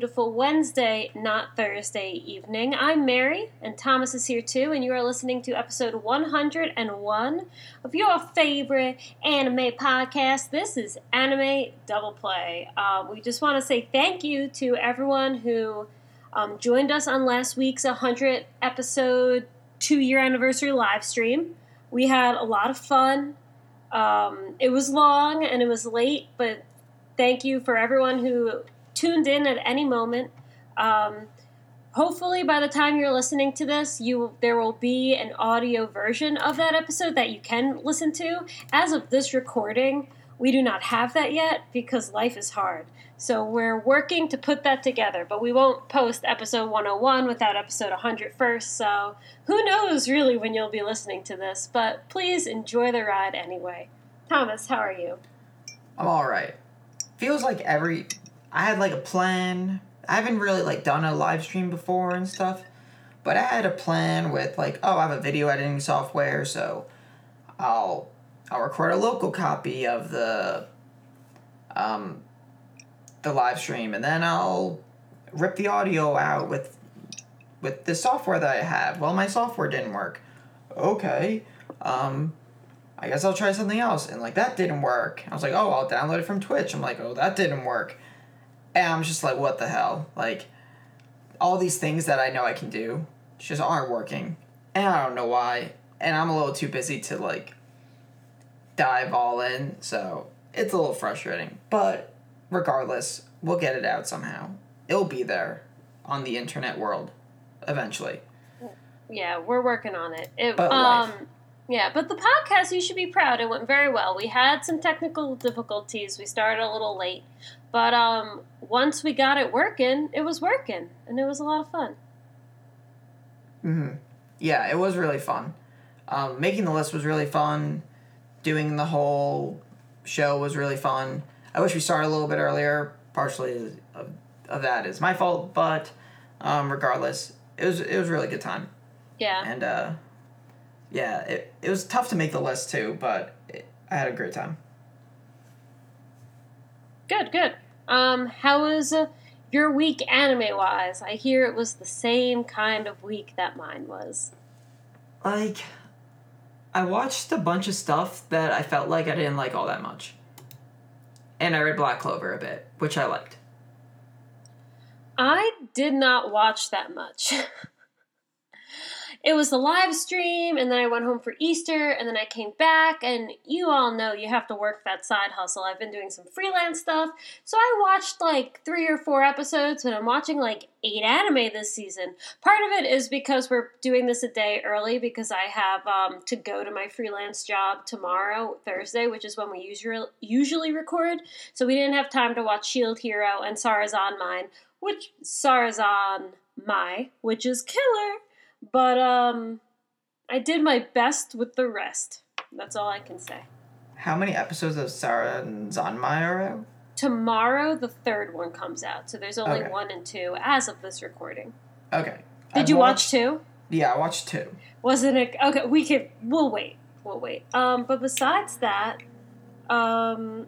beautiful Wednesday, not Thursday evening. I'm Mary, and Thomas is here too, and you are listening to episode 101 of your favorite anime podcast. This is Anime Double Play. Uh, we just want to say thank you to everyone who um, joined us on last week's 100 episode two year anniversary live stream. We had a lot of fun. Um, it was long and it was late, but thank you for everyone who tuned in at any moment. Um, hopefully, by the time you're listening to this, you there will be an audio version of that episode that you can listen to. As of this recording, we do not have that yet because life is hard. So we're working to put that together, but we won't post episode 101 without episode 100 first. So who knows really when you'll be listening to this, but please enjoy the ride anyway. Thomas, how are you? I'm all right. Feels like every I had like a plan. I haven't really like done a live stream before and stuff, but I had a plan with like, oh, I have a video editing software, so I'll I'll record a local copy of the um the live stream and then I'll rip the audio out with with the software that I have. Well, my software didn't work. Okay. Um I guess I'll try something else. And like that didn't work. I was like, "Oh, I'll download it from Twitch." I'm like, "Oh, that didn't work." And I'm just like, "What the hell?" Like all these things that I know I can do just aren't working. And I don't know why. And I'm a little too busy to like dive all in. So, it's a little frustrating. But regardless, we'll get it out somehow. It'll be there on the internet world eventually. Yeah, we're working on it. it But um, life. yeah, but the podcast, you should be proud. It went very well. We had some technical difficulties. We started a little late, but um, once we got it working, it was working, and it was a lot of fun. hmm Yeah, it was really fun. Um, making the list was really fun. Doing the whole show was really fun. I wish we started a little bit earlier. Partially of, of that is my fault, but um, regardless, it was it was a really good time. Yeah. And uh, yeah, it, it was tough to make the list too, but it, I had a great time. Good, good. Um, how was uh, your week anime wise? I hear it was the same kind of week that mine was. Like, I watched a bunch of stuff that I felt like I didn't like all that much. And I read Black Clover a bit, which I liked. I did not watch that much. it was the live stream, and then I went home for Easter, and then I came back, and you all know you have to work that side hustle. I've been doing some freelance stuff, so I watched like three or four episodes, but I'm watching like eight anime this season. Part of it is because we're doing this a day early because I have um, to go to my freelance job tomorrow, Thursday, which is when we usually usually record. So we didn't have time to watch Shield Hero and Sarazan Mine, which Sarazan Mai, which is killer. But um, I did my best with the rest. That's all I can say. How many episodes of Sarazanmai are out? Tomorrow, the third one comes out, so there's only Okay. one and two as of this recording. Okay. Did I've you watch two? Yeah, I watched two. Wasn't it okay? We could. We'll wait. We'll wait. Um, but besides that, um,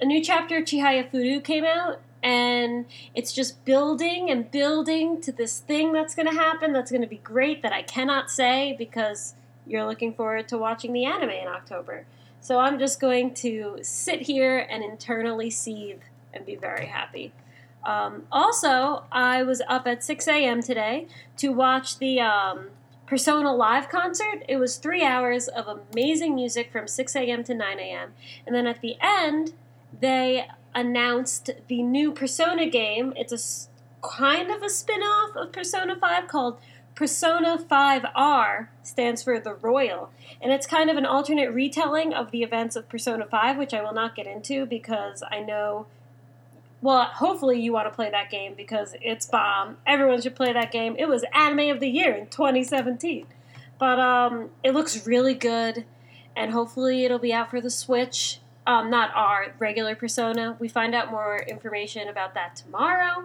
a new chapter of Chihayafuru came out, and it's just building and building to this thing that's going to happen. That's going to be great. That I cannot say because you're looking forward to watching the anime in October. So I'm just going to sit here and internally seethe and be very happy. Um, also, I was up at 6 a.m. today to watch the um, Persona live concert. It was three hours of amazing music from 6 a.m. to 9 a.m. And then at the end, they announced the new Persona game. It's a kind of a spin off of Persona 5 called Persona 5R, stands for The Royal. And it's kind of an alternate retelling of the events of Persona 5, which I will not get into because I know well, hopefully you want to play that game because it's bomb. Everyone should play that game. It was anime of the year in 2017. But um, it looks really good, and hopefully it'll be out for the Switch. Um, not our regular Persona. We find out more information about that tomorrow.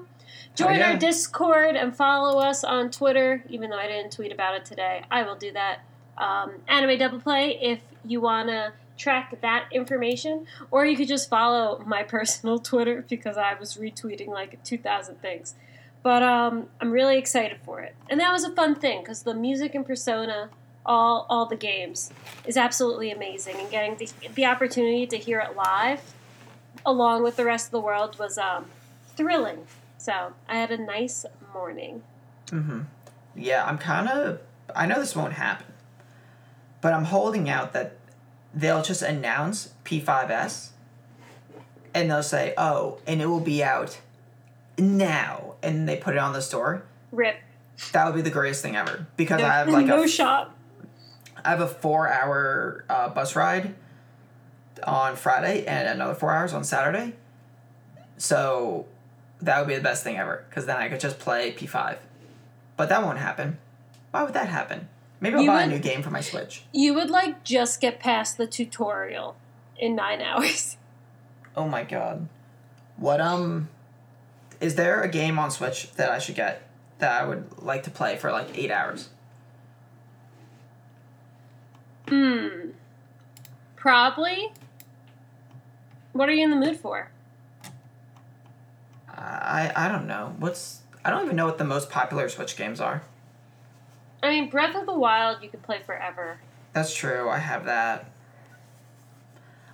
Join yeah. our Discord and follow us on Twitter. Even though I didn't tweet about it today, I will do that. Um, anime Double Play if you want to track that information, or you could just follow my personal Twitter because I was retweeting like 2,000 things. But um, I'm really excited for it. And that was a fun thing because the music and Persona, all, all the games, is absolutely amazing. And getting the, the opportunity to hear it live along with the rest of the world was um, thrilling. So I had a nice morning. Mm-hmm. Yeah, I'm kind of. I know this won't happen, but I'm holding out that they'll just announce P5S, and they'll say, "Oh, and it will be out now," and they put it on the store. Rip. That would be the greatest thing ever because I have like no a shot. I have a four hour uh, bus ride on Friday and another four hours on Saturday. So that would be the best thing ever because then I could just play P5. But that won't happen. Why would that happen? Maybe I'll You buy a new game for my Switch. You would like just get past the tutorial in nine hours. Oh my god. What, um. Is there a game on Switch that I should get that I would like to play for like eight hours? Hmm. Probably. What are you in the mood for? I, I don't know. What's. I don't even know what the most popular Switch games are. I mean, Breath of the Wild you could play forever. That's true. I have that.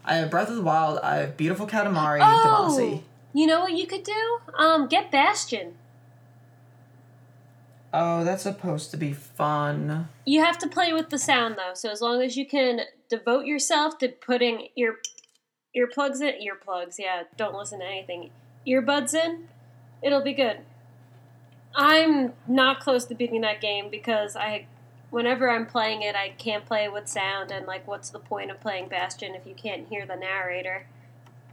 I have Breath of the Wild. I have Beautiful Katamari. Oh! Damacy. You know what you could do? Um, get Bastion. Oh, that's supposed to be fun. You have to play with the sound though, so as long as you can devote yourself to putting ear earplugs in earplugs, yeah, don't listen to anything. Earbuds in, it'll be good. I'm not close to beating that game because I whenever I'm playing it I can't play with sound and like what's the point of playing Bastion if you can't hear the narrator?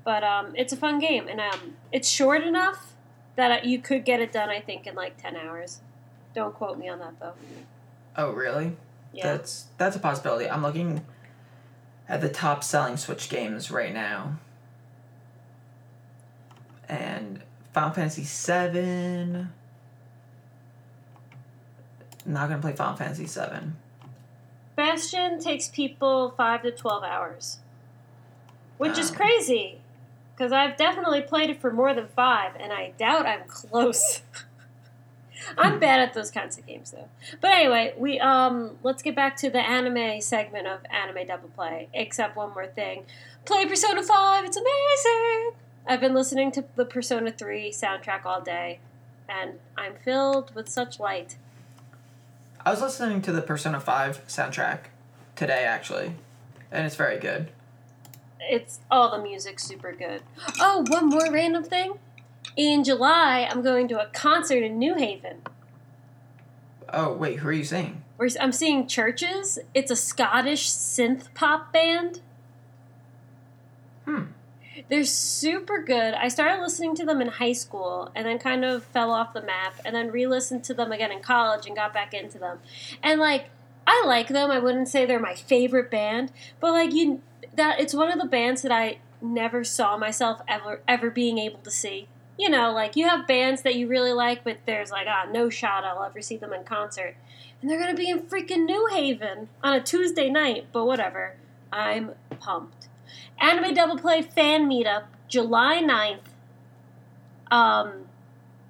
But um it's a fun game and um it's short enough that you could get it done I think in like 10 hours. Don't quote me on that though. Oh, really? Yeah. That's that's a possibility. I'm looking at the top selling Switch games right now. And Final Fantasy VII. Not gonna play Final Fantasy Seven. Bastion takes people 5 to 12 hours. Which is Oh. crazy. Because I've definitely played it for more than 5, and I doubt I'm close. I'm bad at those kinds of games, though. But anyway, we um let's get back to the anime segment of Anime Double Play. Except one more thing, play Persona Five. It's amazing. I've been listening to the Persona Three soundtrack all day, and I'm filled with such light. I was listening to the Persona 5 soundtrack today actually. And it's very good. It's all the music super good. Oh, one more random thing. In July, I'm going to a concert in New Haven. Oh wait, who are you seeing? I'm seeing CHVRCHES. It's a Scottish synth pop band. Hmm. They're super good. I started listening to them in high school and then kind of fell off the map and then re-listened to them again in college and got back into them. And like I like them. I wouldn't say they're my favorite band, but like you that it's one of the bands that I never saw myself ever ever being able to see. You know, like you have bands that you really like, but there's like, ah, no shot I'll ever see them in concert. And they're gonna be in freaking New Haven on a Tuesday night, but whatever. I'm pumped. Anime Double Play fan meetup, July 9th. Um,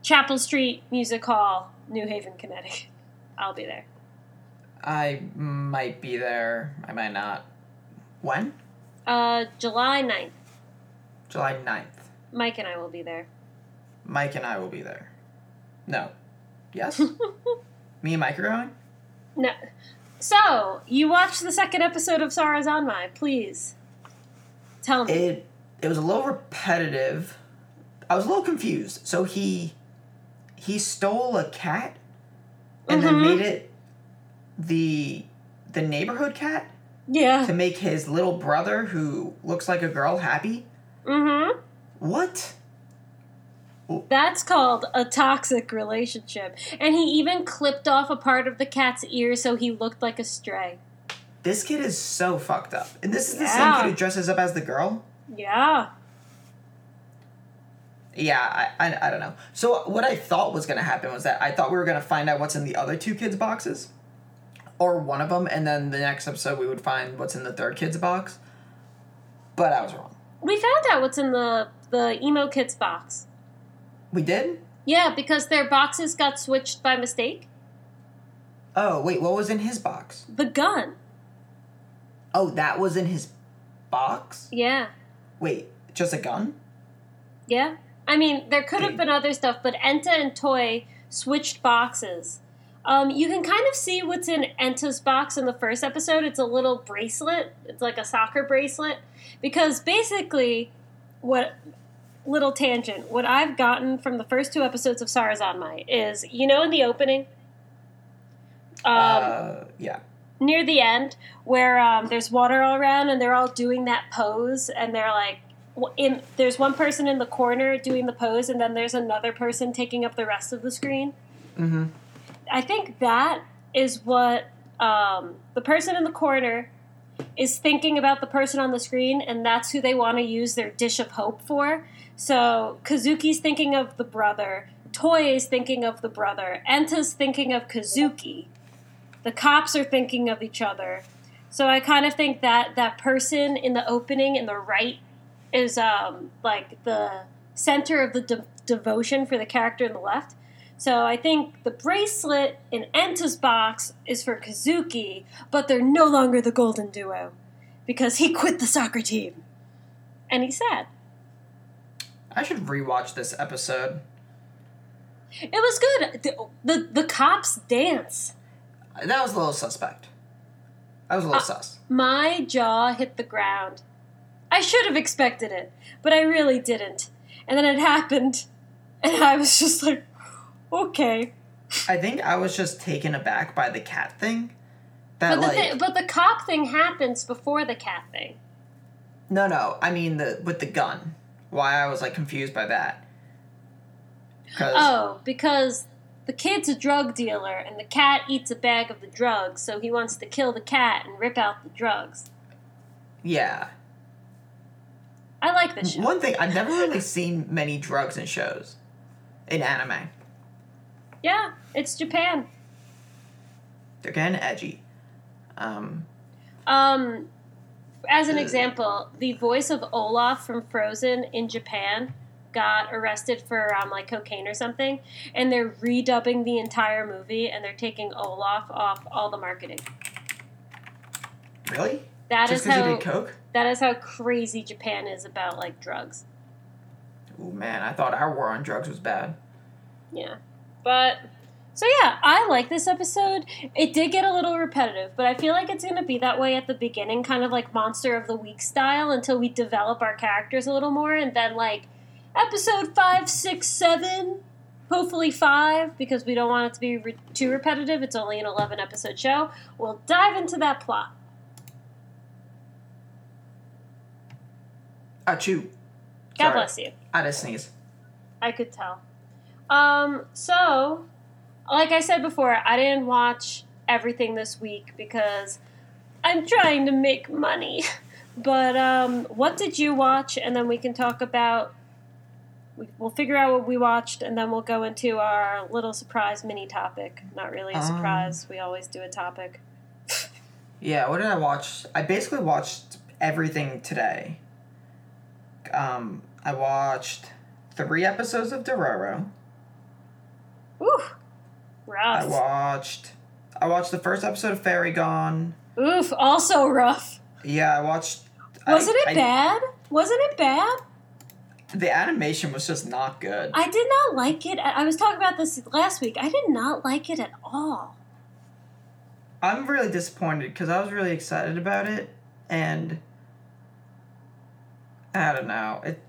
Chapel Street Music Hall, New Haven, Connecticut. I'll be there. I might be there. I might not. When? Uh, July 9th. July 9th. Mike and I will be there. Mike and I will be there. No. Yes? Me and Mike are going? No. So, you watched the second episode of Sarazanmai, please. Tell me. It it was a little repetitive. I was a little confused. So he he stole a cat and then Mhm. made it the the neighborhood cat yeah. to make his little brother who looks like a girl happy. Mm-hmm. What? That's called a toxic relationship. And he even clipped off a part of the cat's ear so he looked like a stray. This kid is so fucked up. And this is the same kid who dresses up as the girl? Yeah. Yeah, I, I, I don't know. So what I thought was gonna happen was that I thought we were gonna find out what's in the other two kids' boxes, or one of them, and then the next episode we would find what's in the third kid's box. but I was wrong. We found out what's in the the emo kids' box. We did. Yeah, because their boxes got switched by mistake. Oh wait, what was in his box? The gun. Oh, that was in his box. Yeah. Wait, just a gun? Yeah. I mean, there could have been other stuff, but Enta and Toy switched boxes. Um, you can kind of see what's in Enta's box in the first episode. It's a little bracelet. It's like a soccer bracelet. Because basically, what little tangent, what I've gotten from the first two episodes of Sarazanmai is, you know, in the opening, um, uh, yeah. near the end where um, there's water all around and they're all doing that pose and they're like in there's one person in the corner doing the pose and then there's another person taking up the rest of the screen Mm-hmm. i think that is what um, the person in the corner is thinking about the person on the screen and that's who they want to use their dish of hope for so kazuki's thinking of the brother toy is thinking of the brother enta's thinking of kazuki the cops are thinking of each other. So I kind of think that that person in the opening in the right is um, like the center of the de- devotion for the character in the left. So I think the bracelet in Enta's box is for Kazuki, but they're no longer the golden duo because he quit the soccer team. And he's sad. I should rewatch this episode. It was good. The, the, the cops dance. That was a little suspect. That was a little Uh, sus. My jaw hit the ground. I should have expected it, but I really didn't. And then it happened, and I was just like, okay. I think I was just taken aback by the cat thing. That But the, like thi- but the cop thing happens before the cat thing. no no I mean the with the gun. Why I was like confused by that. Oh, because the kid's a drug dealer, and the cat eats a bag of the drugs, so he wants to kill the cat and rip out the drugs. yeah. I like this show. One thing I've never really seen many drugs in shows, in anime. Yeah, it's Japan. They're getting edgy. Um, Um, as an example, the voice of Olaf from Frozen in Japan got arrested for um, like cocaine or something, and they're redubbing the entire movie, and they're taking Olaf off all the marketing. really? That Just is because how you did coke? that is how crazy Japan is about like drugs. Oh man, I thought our war on drugs was bad. Yeah, but so yeah, I like this episode. It did get a little repetitive, but I feel like it's going to be that way at the beginning, kind of like Monster of the Week style, until we develop our characters a little more, and then like episode five, six, seven, hopefully five, because we don't want it to be re- too repetitive. It's only an eleven episode show. We'll dive into that plot. Achoo. God Sorry. bless you. I had to sneeze. I could tell. Um, so, like I said before, I didn't watch everything this week because I'm trying to make money. But um, what did you watch? And then we can talk about. we- We'll figure out what we watched, and then we'll go into our little surprise mini topic. Not really a Um, surprise. we always do a topic. Yeah, what did I watch? I basically watched everything today. Um, I watched three episodes of Dororo. Ooh, I watched. I watched the first episode of Fairy Gone. Oof, also rough. Yeah, I watched. Wasn't I- it I- bad? Wasn't it bad? The animation was just not good. I did not like it. I I was talking about this last week. I did not like it at all. I'm really disappointed because I was really excited about it, and I don't know. It.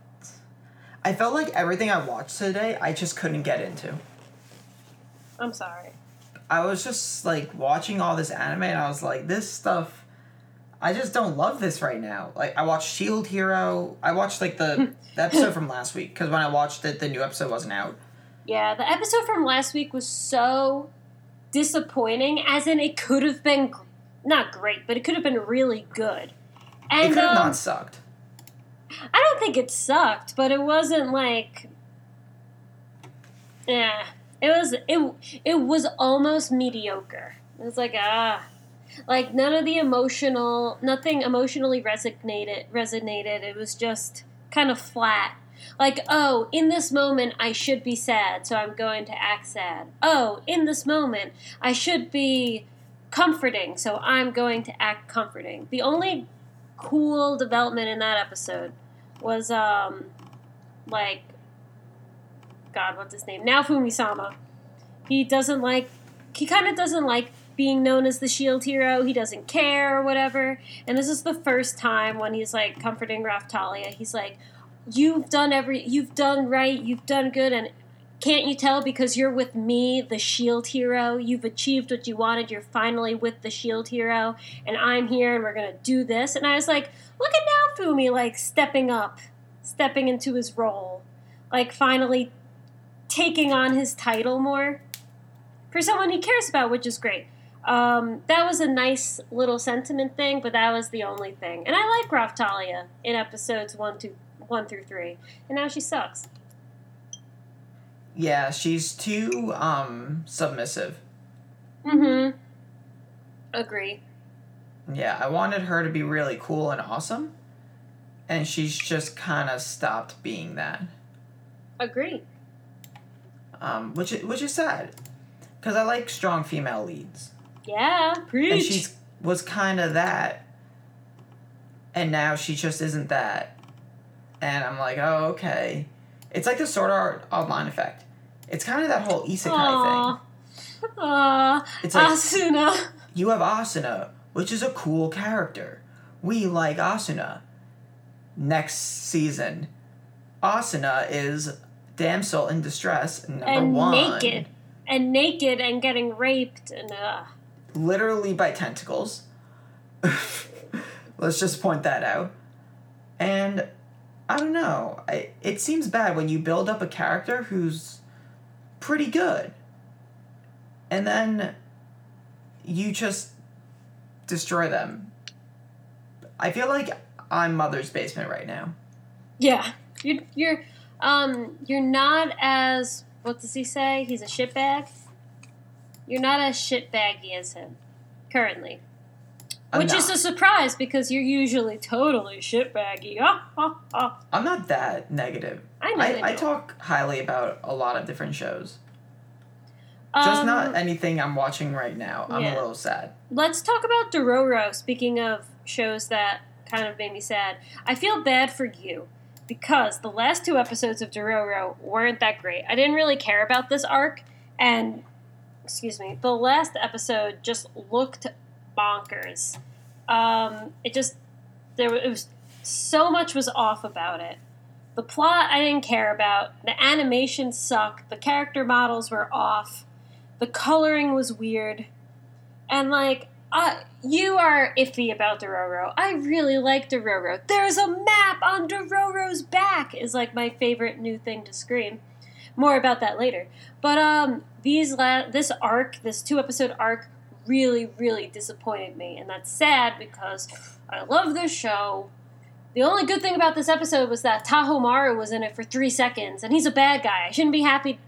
I felt like everything I watched today, I just couldn't get into. I'm sorry. I was just like watching all this anime, and I was like, this stuff. I just don't love this right now. Like I watched Shield Hero. I watched like the, the episode from last week because when I watched it, the new episode wasn't out. Yeah, the episode from last week was so disappointing. As in, it could have been gr- not great, but it could have been really good. It And could have um, not sucked. I don't think it sucked, but it wasn't like. Yeah, it was it. It was almost mediocre. It was like ah, Like none of the emotional, nothing emotionally resonated. Resonated. It was just kind of flat. Like, oh, in this moment I should be sad, so I'm going to act sad. Oh, in this moment I should be comforting, so I'm going to act comforting. The only cool development in that episode was um like God, what's his name? Naofumi-sama. He doesn't like he kind of doesn't like being known as the shield hero. He doesn't care or whatever. And this is the first time when he's like comforting Raphtalia. He's like, "You've done every you've done right. You've done good and can't you tell because you're with me, the shield hero? You've achieved what you wanted. You're finally with the shield hero, and I'm here, and we're gonna do this. And I was like, look at Naofumi, like stepping up, stepping into his role, like finally taking on his title more for someone he cares about, which is great. Um, that was a nice little sentiment thing, but that was the only thing. And I like Raphtalia in episodes one to one through three, and now she sucks. Yeah, she's too um submissive. Mm-hmm. Agree. Yeah, I wanted her to be really cool and awesome, and she's just kind of stopped being that. Agree. Um, which is, which is sad, because I like strong female leads, Yeah, preach. and she's was kind of that, and now she just isn't that, and I'm like, oh okay, it's like the Sword Art Online effect. It's kind of that whole isekai thing. Aw. Aw. It's like Asuna. you have Asuna, which is a cool character. We like Asuna. Next season, Asuna is damsel in distress number and one, naked. And naked and getting raped and uh literally by tentacles. Let's just point that out. And I don't know. I, it seems bad when you build up a character who's pretty good, and then you just destroy them. I feel like I'm Mother's basement right now. Yeah. You're you're um you're not as what does he say? He's a shitbag? You're not as shitbaggy as him currently. I'm Which is a surprise because you're usually totally shitbaggy. Ah, ah, ah. I'm not that negative. I know. I, I talk highly about a lot of different shows. Just Um, not anything I'm watching right now. I'm yeah. a little sad. Let's talk about Dororo. Speaking of shows that kind of made me sad, I feel bad for you because the last two episodes of Dororo weren't that great. I didn't really care about this arc, and excuse me, the last episode just looked bonkers. Um, it just there was, it was so much was off about it. The plot I didn't care about. The animation sucked. The character models were off. The coloring was weird. And like, uh, you are iffy about Dororo. I really like Dororo. There's a map on Dororo's back is like my favorite new thing to scream. More about that later. But um, these la- this arc, this two episode arc, really really disappointed me, and that's sad because I love this show. The only good thing about this episode was that Tahomaru was in it for three seconds, and he's a bad guy. I shouldn't be happy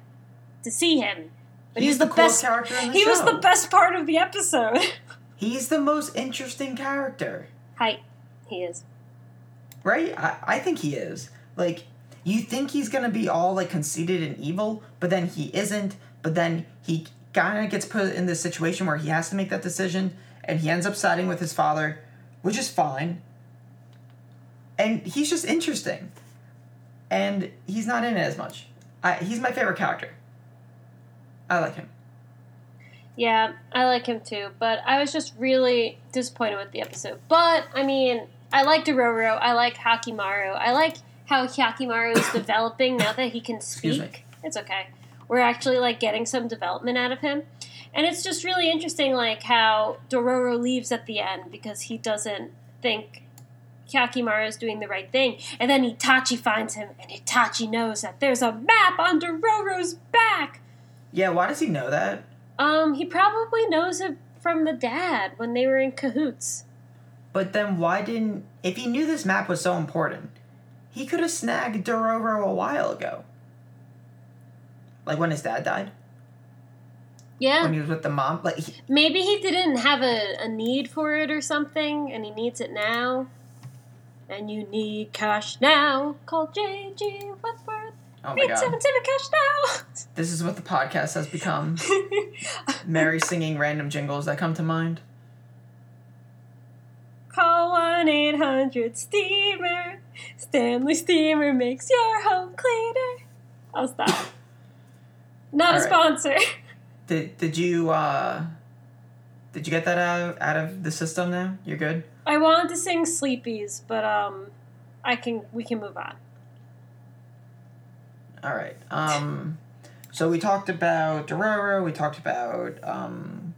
to see him. But He's he's, the the, best. character in the he was the best part of the episode. He's the most interesting character, Hi, he is. right? I, I think he is. Like, you think he's gonna be all like conceited and evil, but then he isn't. But then he kind of gets put in this situation where he has to make that decision, and he ends up siding with his father, which is fine. And he's just interesting, and he's not in it as much. I, he's my favorite character. I like him. Yeah, I like him too, but I was just really disappointed with the episode. But I mean, I like Dororo. I like Hyakkimaru. I like how Hyakkimaru is developing now that he can speak. It's okay. We're actually like getting some development out of him. And it's just really interesting like how Dororo leaves at the end because he doesn't think Hyakkimaru is doing the right thing. And then Itachi finds him and Itachi knows that there's a map on Dororo's back. Yeah, why does he know that? Um, he probably knows it from the dad when they were in cahoots. But then why didn't if he knew this map was so important, he could have snagged Dororo a while ago. Like when his dad died. Yeah. when he was with the mom. Like he, Maybe he didn't have a, a need for it or something, and he needs it now. And you need cash now. Call JG. Oh my god, 877 cash this is what the podcast has become. now. Mary singing random jingles that come to mind. Call 1 800 Steamer. Stanley Steamer makes your home cleaner. I'll stop. Not a All right. sponsor. Did did you uh did you get that out of, out of the system now? You're good. I wanted to sing Sleepies, but um, I can we can move on. All right. Um, so we talked about Dororo. We talked about um,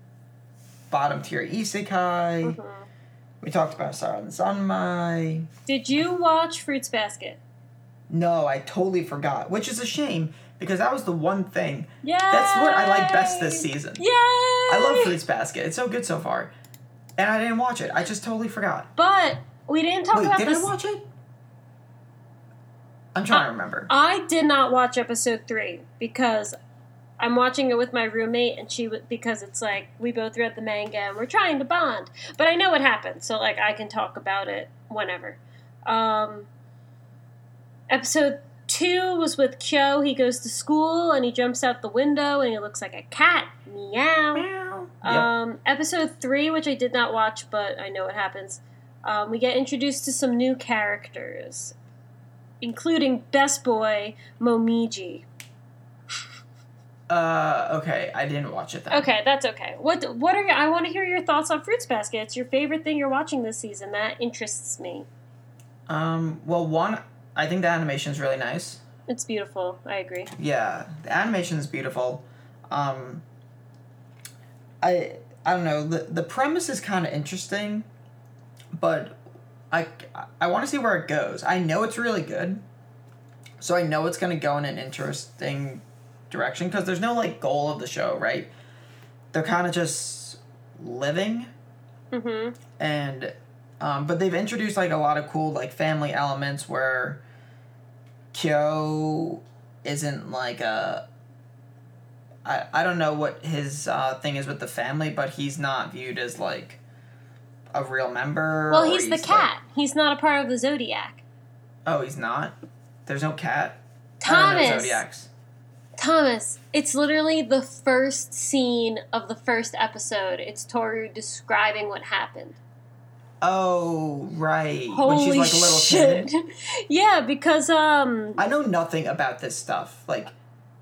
bottom tier isekai. Mhm. We talked about Sarazanmai. Did you watch Fruits Basket? No, I totally forgot, which is a shame because that was the one thing. Yeah. That's what I like best this season. Yay! I love Fruits Basket. It's so good so far, and I didn't watch it. I just totally forgot. But we didn't talk Wait, about did this. I watch it? I'm trying to remember. I did not watch episode three because I'm watching it with my roommate, and she because it's like we both read the manga and we're trying to bond. But I know what happened, so like I can talk about it whenever. Um, episode two was with Kyo. He goes to school and he jumps out the window and he looks like a cat. Meow. Meow. Yep. Um, episode three, which I did not watch, but I know what happens. Um, we get introduced to some new characters, including Best Boy Momiji. Uh, okay, I didn't watch it then. Okay, that's okay. What What are your, I want to hear your thoughts on Fruits Basket. It's your favorite thing you're watching this season. That interests me. Um, well, one, I think the animation is really nice. It's beautiful. I agree. Yeah, the animation is beautiful. Um, I I don't know the the premise is kind of interesting, but I I want to see where it goes. I know it's really good, so I know it's gonna go in an interesting direction because there's no like goal of the show, right? They're kind of just living Mm-hmm. and um, but they've introduced like a lot of cool like family elements where Kyo isn't like a I, I don't know what his uh, thing is with the family, but he's not viewed as like a real member. Well, or he's the like- cat. he's not a part of the Zodiac. oh, he's not. There's no cat. I don't know Thomas. Zodiacs. Thomas, it's literally the first scene of the first episode. It's Toru describing what happened. Oh right, Holy when she's like a little shit! kid. yeah, because um, I know nothing about this stuff. Like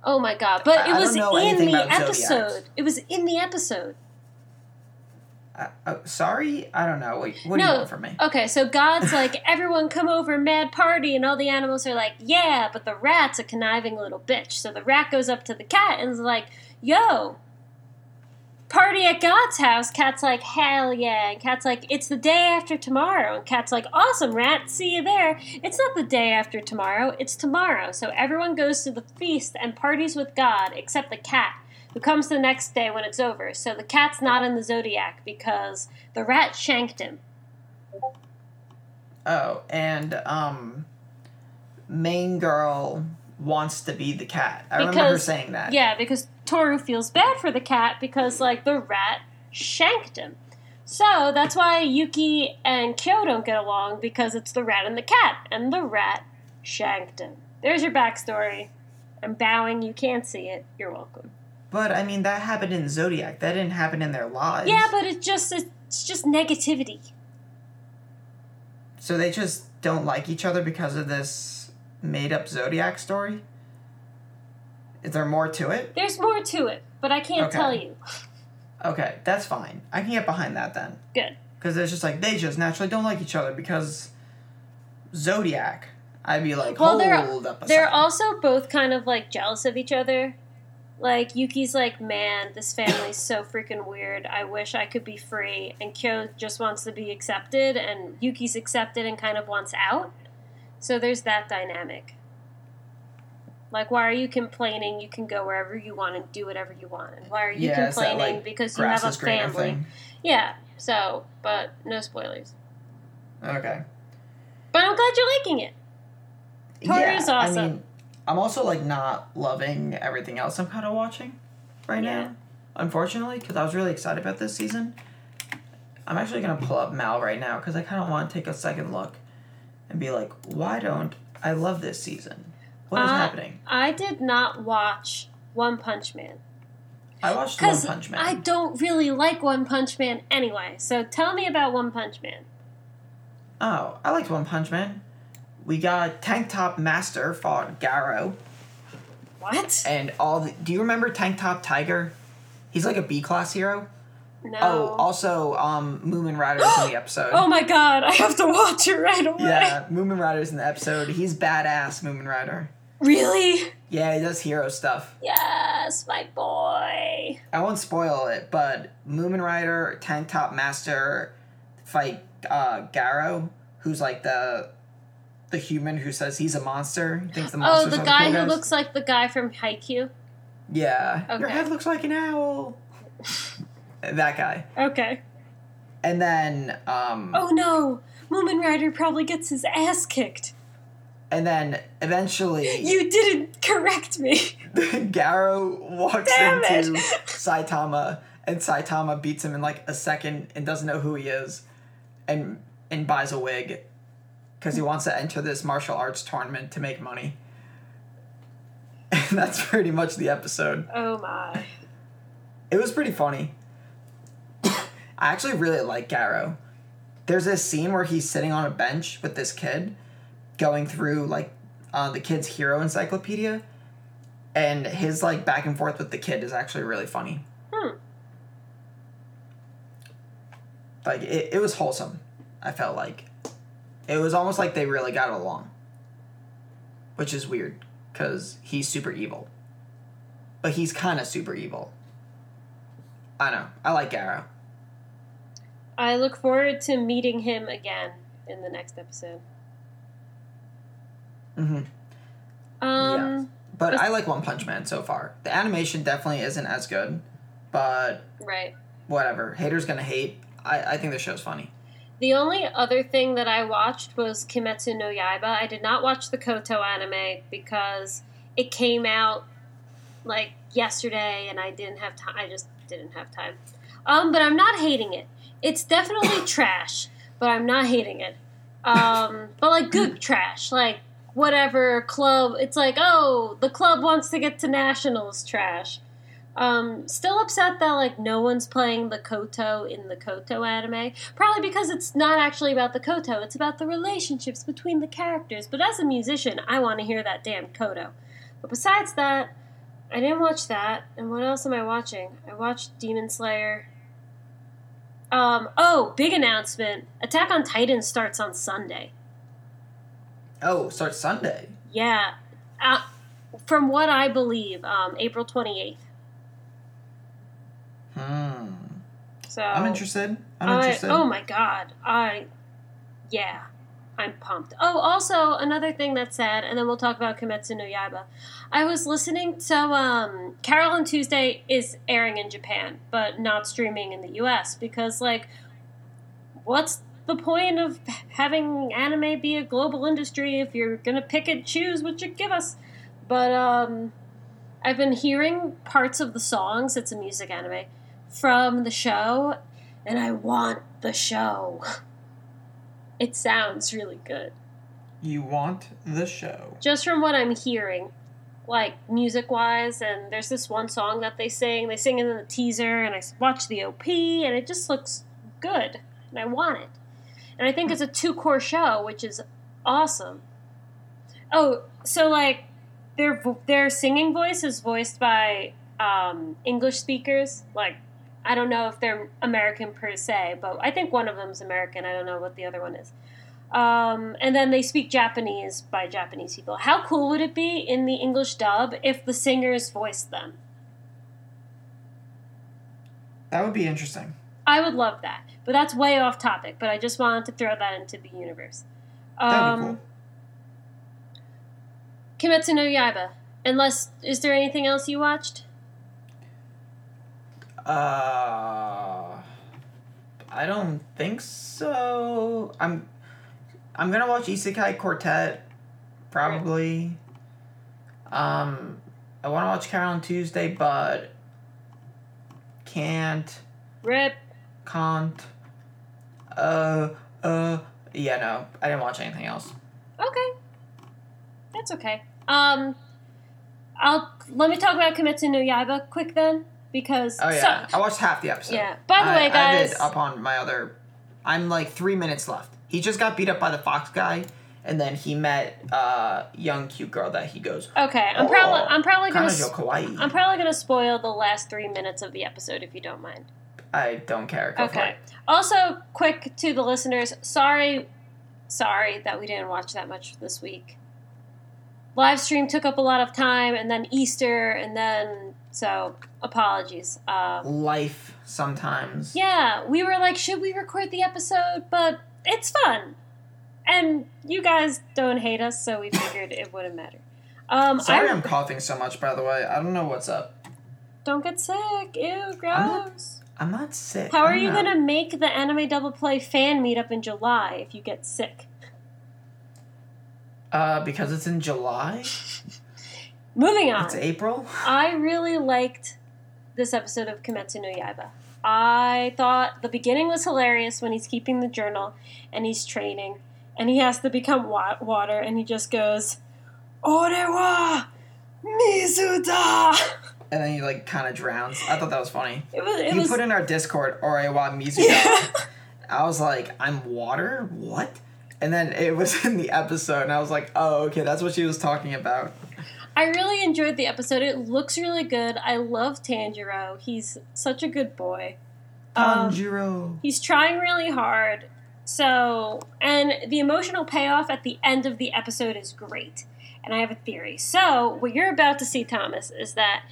oh my god! But I- it was in the episode. Zodiacs. It was in the episode. Uh, uh, sorry, I don't know. What, what do No. you want from me? Okay, so God's like, everyone come over, mad party, and all the animals are like, yeah, but the rat's a conniving little bitch. So the rat goes up to the cat and is like, yo, party at God's house. Cat's like, hell yeah. And Cat's like, it's the day after tomorrow. And Cat's like, awesome, rat, see you there. It's not the day after tomorrow, it's tomorrow. So everyone goes to the feast and parties with God, except the cat. Who comes the next day when it's over? So the cat's not in the zodiac because the rat shanked him. Oh, and um, main girl wants to be the cat. I remember her saying that. Yeah, because Toru feels bad for the cat because, like, the rat shanked him. So that's why Yuki and Kyo don't get along because it's the rat and the cat, and the rat shanked him. There's your backstory. I'm bowing. You can't see it. You're welcome. But I mean, that happened in Zodiac. That didn't happen in their lives. Yeah, but it's just it's just negativity. So they just don't like each other because of this made-up Zodiac story. Is there more to it? There's more to it, but I can't Okay. tell you. Okay, that's fine. I can get behind that then. Good. Because it's just like they just naturally don't like each other because Zodiac. I'd be like, Well, they're- hold up a They're second. also both kind of like jealous of each other. Like Yuki's like, man, this family's so freaking weird. I wish I could be free. And Kyo just wants to be accepted, and Yuki's accepted and kind of wants out. So there's that dynamic. Like, why are you complaining? You can go wherever you want and do whatever you want. And why are you yeah, it's that, complaining like, because you have a family? thing. Yeah. So, but no spoilers. Okay. But I'm glad you're liking it. Toru's I awesome. mean, I'm also like not loving everything else I'm kind of watching right Yeah. now. unfortunately, because I was really excited about this season. I'm actually gonna pull up MAL right now because I kind of want to take a second look and be like, why don't I love this season? What is Uh, happening? I did not watch One Punch Man I watched One Punch Man. I don't really like One Punch Man anyway. So tell me about One Punch Man. Oh, I liked One Punch Man. We got Tank Top Master fought Garo, What? and all. The, do you remember Tank Top Tiger? He's like a B class hero. No. Oh, also, um, Mumen Rider's in the episode. Oh my god! I have to watch it right away. Yeah, Mumen Rider's in the episode. He's badass, Mumen Rider. Really? Yeah, he does hero stuff. Yes, my boy. I won't spoil it, but Mumen Rider, Tank Top Master fight uh, Garo, who's like the the human who says he's a monster. Thinks the Oh, the guy cool who looks like the guy from Haikyuu. Yeah. Your head looks like an owl. that guy. Okay. And then um Oh no! Mumen Rider probably gets his ass kicked. and then eventually You didn't correct me. Garo walks Damn it. into Saitama and Saitama beats him in like a second and doesn't know who he is and and buys a wig because he wants to enter this martial arts tournament to make money. And that's pretty much the episode. Oh my. It was pretty funny. I actually really like Garo. There's this scene where he's sitting on a bench with this kid, going through like uh, the kid's hero encyclopedia, and his like back and forth with the kid is actually really funny. Hmm. Like it, it was wholesome. I felt like it was almost like they really got along, which is weird because he's super evil, but he's kind of super evil. I know. I like Garo. I look forward to meeting him again in the next episode. hmm Um, But I like One Punch Man so far. The animation definitely isn't as good, but right. whatever. Haters gonna hate. I, I think the show's funny. The only other thing that I watched was Kimetsu no Yaiba. I did not watch the Koto anime because it came out like yesterday and I didn't have time. I just didn't have time. Um, but I'm not hating it. It's definitely trash, but I'm not hating it. Um, but like good trash, like whatever club. It's like, oh, the club wants to get to nationals trash. Um, still upset that like no one's playing the Koto in the Koto anime. Probably because it's not actually about the Koto, it's about the relationships between the characters. But as a musician, I want to hear that damn Koto. But besides that, I didn't watch that. And what else am I watching? I watched Demon Slayer. Um, oh, big announcement. Attack on Titan starts on Sunday. Oh, starts Sunday. Yeah. Uh, from what I believe, um, April 28th. Hmm. So I'm interested. I'm I- interested. oh my god. I yeah. I'm pumped. Oh, also another thing that's sad, and then we'll talk about Kimetsu no Yaiba. I was listening so um Carole & Tuesday is airing in Japan, but not streaming in the US because like what's the point of having anime be a global industry if you're gonna pick and choose what you give us? But um I've been hearing parts of the songs, it's a music anime, from the show, and I want the show. It sounds really good. You want the show. Just from what I'm hearing, like music wise, and there's this one song that they sing. They sing it in the teaser, and I watch the OP, and it just looks good, and I want it. And I think it's a two cour show, which is awesome. Oh, so like their their singing voice is voiced by um, English speakers. Like I don't know if they're American per se, but I think one of them's American. I don't know what the other one is. Um, and then they speak Japanese by Japanese people. How cool would it be in the English dub if the singers voiced them? That would be interesting. I would love that. But that's way off topic, but I just wanted to throw that into the universe. Um, Kimetsu no Yaiba. Unless, is there anything else you watched? Uh, I don't think so. I'm, I'm gonna watch Isekai Quartet, probably. Um, I want to watch Carole & Tuesday, but can't, Rip. can't. Uh, uh. Yeah, no, I didn't watch anything else. Okay. That's okay. Um, I'll let me talk about Kimetsu no Yaiba quick then because Oh yeah, so- I watched half the episode. yeah. By the I- way, I guys, it up on my other. I'm like three minutes left. He just got beat up by the fox guy, and then he met uh young cute girl that he goes. okay, I'm "Oh, probably I'm probably gonna kawaii. I'm probably gonna spoil the last three minutes of the episode if you don't mind. I don't care. Go Okay. Also, quick to the listeners, sorry, sorry that we didn't watch that much this week. Live stream took up a lot of time, and then Easter, and then so apologies. Uh, Life sometimes. yeah, we were like, should we record the episode? But it's fun, and you guys don't hate us, so we figured it wouldn't matter. Um, Sorry, I I'm coughing so much. By the way, I don't know what's up. don't get sick. Ew, gross. I'm not sick. How are you know. gonna make the anime double play fan meetup in July if you get sick? Uh, because it's in July. Moving on. It's April. I really liked this episode of Kimetsu no Yaiba. I thought the beginning was hilarious when he's keeping the journal and he's training and he has to become wa- water and he just goes, Ore wa Mizuda! And then he like kind of drowns. I thought that was funny. It was, it you was, put in our Discord Orewa Mizuga. yeah. I was like, I'm water? What? And then it was in the episode, and I was like, oh, okay, that's what she was talking about. I really enjoyed the episode. It looks really good. I love Tanjiro. He's such a good boy. Um, He's trying really hard. So, and the emotional payoff at the end of the episode is great. And I have a theory. So, what you're about to see, Thomas, is that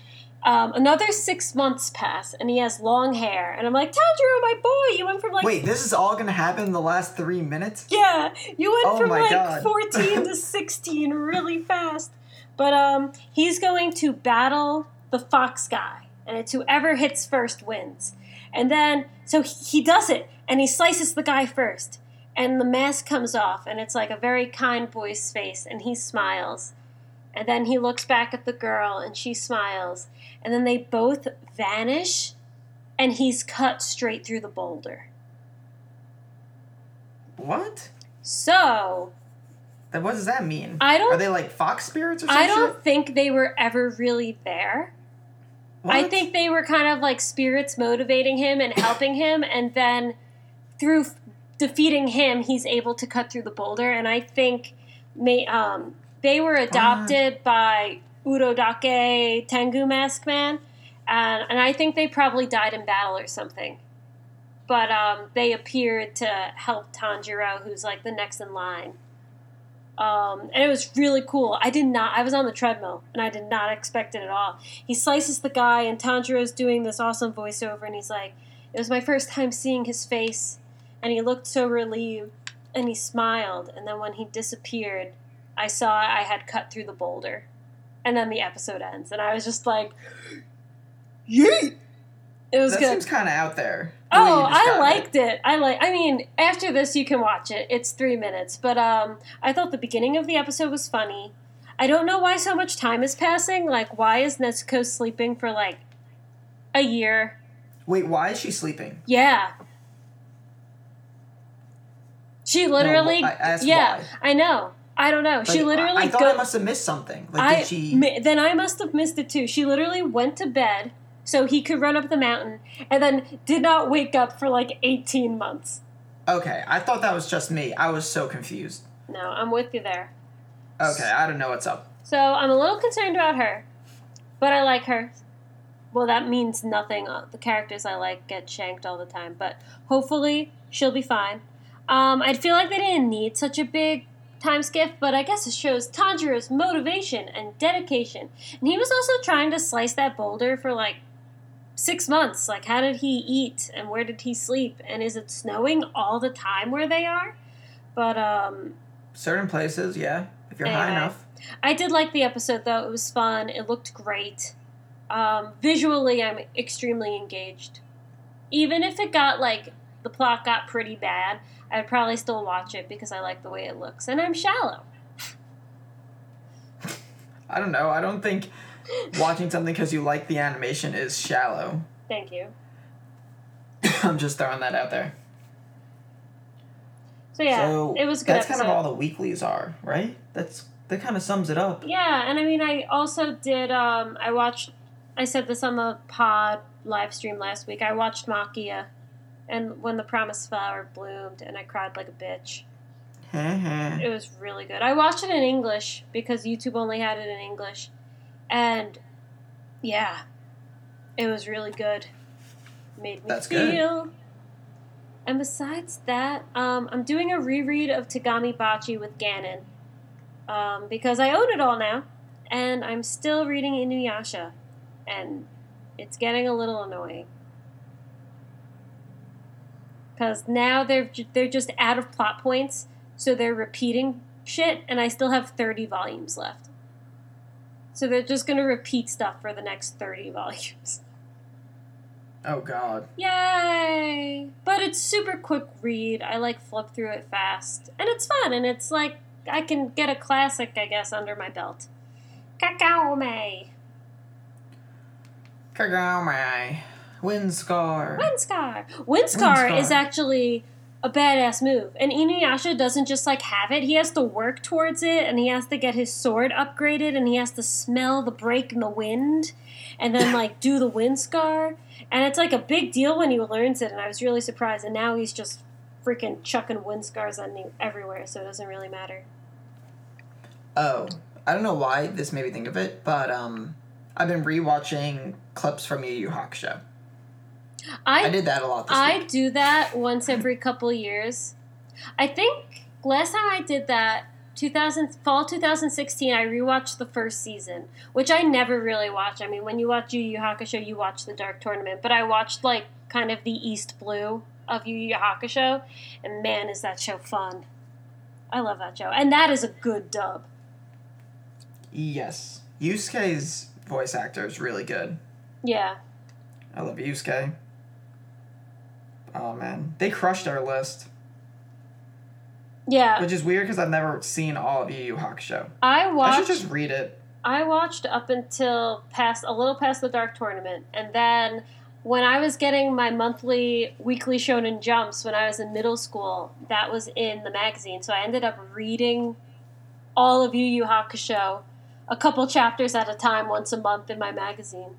um, another six months pass and he has long hair. And I'm like, Tanjiro, my boy, you went from like. Wait, this is all gonna happen in the last three minutes? Yeah, you went Oh from like God. 14 to 16 really fast. But um, he's going to battle the fox guy, and it's whoever hits first wins. And then, so he does it, and he slices the guy first, and the mask comes off, and it's like a very kind boy's face, and he smiles. And then he looks back at the girl, and she smiles, and then they both vanish, and he's cut straight through the boulder. What? So, Then what does that mean? I don't Are they like fox spirits or something? I don't think they were ever really there. I think they were kind of like spirits motivating him and helping him, and then through f- defeating him, he's able to cut through the boulder. And I think may, um, they were adopted by Urodake Tengu Mask Man, and, and I think they probably died in battle or something. But um, they appeared to help Tanjiro, who's like the next in line. Um, and it was really cool. I did not. I was on the treadmill, and I did not expect it at all. He slices the guy, and Tanjiro's doing this awesome voiceover, and he's like, "It was my first time seeing his face, and he looked so relieved, and he smiled. And then when he disappeared, I saw I had cut through the boulder, and then the episode ends, and I was just like, "Yeet!" It was that good. seems kind of out there. Oh, I described it. liked it. I like. I mean, after this, you can watch it. It's three minutes, but um, I thought the beginning of the episode was funny. I don't know why so much time is passing. Like, why is Nezuko sleeping for like a year? Wait, why is she sleeping? Yeah. She literally. No, I asked yeah, why. I know. I don't know. she literally. I, I thought go- I must have missed something. Like, I did she? then I must have missed it too. She literally went to bed so he could run up the mountain, and then did not wake up for like eighteen months. okay, I thought that was just me. I was so confused. No, I'm with you there. Okay, I don't know what's up. So I'm a little concerned about her, but I like her. Well, that means nothing. Uh, The characters I like get shanked all the time, but hopefully she'll be fine. Um, I feel like they didn't need such a big time skip, but I guess it shows Tanjiro's motivation and dedication. And he was also trying to slice that boulder for like six months. Like, how did he eat and where did he sleep? And is it snowing all the time where they are? But um, Certain places, yeah. If you're high enough. I did like the episode though. It was fun. It looked great. Um, visually, I'm extremely engaged. Even if it got like the plot got pretty bad, I'd probably still watch it because I like the way it looks. And I'm shallow. I don't know. I don't think watching something because you like the animation is shallow. Thank you. I'm just throwing that out there. So yeah, so it was good That's episode. kind of all the weeklies are, right? That's that kind of sums it up. Yeah, and I mean, I also did. Um, I watched. I said this on the pod live stream last week. I watched Maquia, and when the promised flower bloomed, and I cried like a bitch. It was really good. I watched it in English because YouTube only had it in English, and yeah, it was really good. Made me That's good. feel. And besides that, um, I'm doing a reread of Tegami Bachi with Ganon um, because I own it all now, and I'm still reading Inuyasha, and it's getting a little annoying because now they're they're just out of plot points, so they're repeating shit, and I still have 30 volumes left. So they're just gonna repeat stuff for the next 30 volumes. Oh God. Yay! But it's super quick read. I like flip through it fast, and it's fun. And it's like I can get a classic, I guess, under my belt. Kakaome, Kagome. Windscar. Windscar. Windscar Windscar. is actually a badass move, and Inuyasha doesn't just like have it. He has to work towards it, and he has to get his sword upgraded, and he has to smell the break in the wind, and then like do the wind scar. And it's like a big deal when he learns it, and I was really surprised. And now he's just freaking chucking wind scars on you everywhere, so it doesn't really matter. Oh, I don't know why this made me think of it, but um, I've been rewatching clips from Yu Yu Hakusho. I, I did that a lot this I week. do that once every couple years. I think last time I did that, 2000 fall 2016, I rewatched the first season, which I never really watch. I mean, when you watch Yu Yu Hakusho, you watch the Dark Tournament, but I watched like kind of the East Blue of Yu Yu Hakusho, and man, is that show fun! I love that show, and that is a good dub. Yes, Yusuke's voice actor is really good. Yeah, I love Yusuke. Oh man, they crushed our list, yeah. which is weird because I've never seen all of Yu Yu Hakusho. I watched. I should just read it. I watched up until past a little past the Dark Tournament, and then when I was getting my monthly, weekly Shonen Jumps when I was in middle school, that was in the magazine. So I ended up reading all of Yu Yu Hakusho, a couple chapters at a time, once a month in my magazine.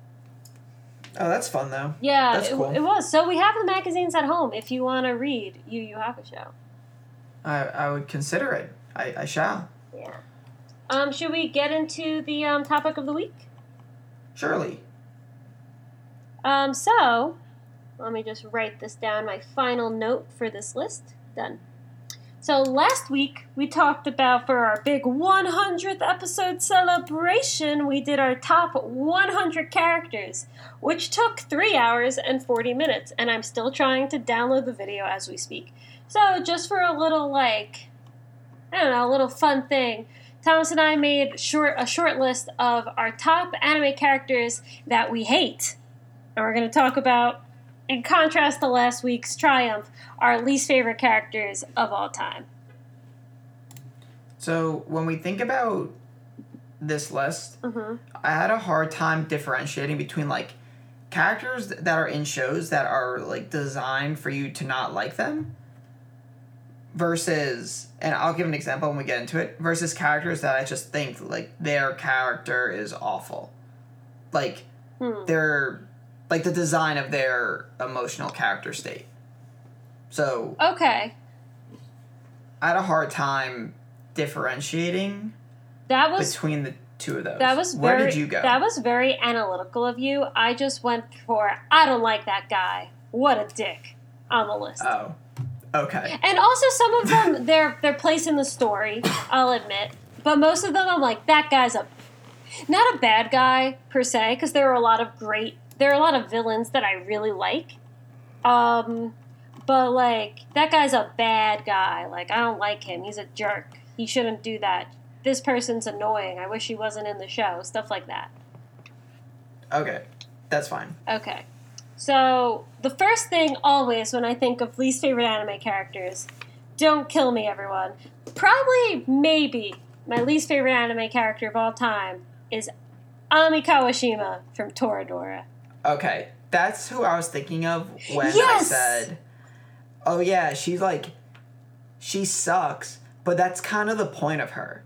Oh, that's fun though. Yeah, That's it, cool. it was. So we have the magazines at home if you want to read you Yu Yu Hakusho. I I would consider it. I, I shall. Yeah. Um, should we get into the um, topic of the week? Surely. Um, so, let me just write this down, my final note for this list. Done. So, last week we talked about for our big 100th episode celebration, we did our top 100 characters, which took 3 hours and 40 minutes, and I'm still trying to download the video as we speak. So, just for a little, like, I don't know, a little fun thing, Thomas and I made short a short list of our top anime characters that we hate. And we're going to talk about, in contrast to last week's Triumph, our least favorite characters of all time. So when we think about this list, hmm I had a hard time differentiating between like characters that are in shows that are like designed for you to not like them versus and I'll give an example when we get into it versus characters that I just think like their character is awful. Like Hmm. their like the design of their emotional character state. So Okay. I had a hard time differentiating That was between the two of those. that was Where very did you go? that was very analytical of you. I just went for I don't like that guy. What a dick on the list. oh. Okay. And also some of them they're they're place in the story, I'll admit. But most of them I'm like, that guy's a not a bad guy per se, because there are a lot of great there are a lot of villains that I really like. Um but like that guy's a bad guy. Like I don't like him. He's a jerk. He shouldn't do that. This person's annoying. I wish he wasn't in the show. Stuff like that. Okay. That's fine. Okay. So, the first thing always when I think of least favorite anime characters, don't kill me, everyone. Probably, maybe, my least favorite anime character of all time is Ami Kawashima from Toradora. Okay. That's who I was thinking of when I said, "Oh yeah, she's like, she sucks," but that's kind of the point of her.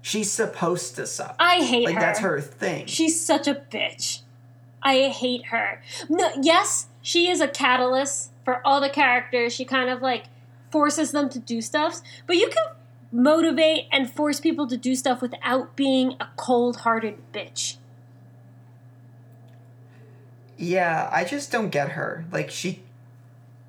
She's supposed to suck. I hate like her. that's her thing. She's such a bitch. I hate her. No, yes, she is a catalyst for all the characters. She kind of like forces them to do stuff, but you can motivate and force people to do stuff without being a cold-hearted bitch. Yeah, I just don't get her. Like she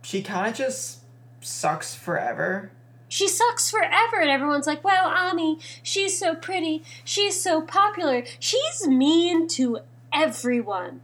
she kind of just sucks forever. She sucks forever, and everyone's like, wow, Ami, she's so pretty. She's so popular. She's mean to everyone.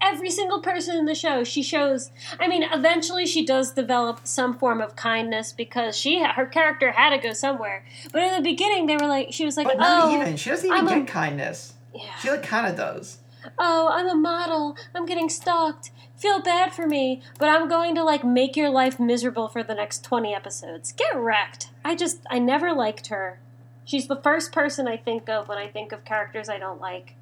Every single person in the show, she shows. I mean, eventually she does develop some form of kindness because she her character had to go somewhere. But in the beginning, they were like, she was like, But not oh, even. She doesn't even I'm a- get kindness. yeah. She like kind of does. Oh, I'm a model. I'm getting stalked. Feel bad for me, but I'm going to like make your life miserable for the next 20 episodes. Get wrecked. I just, I never liked her. She's the first person I think of when I think of characters I don't like.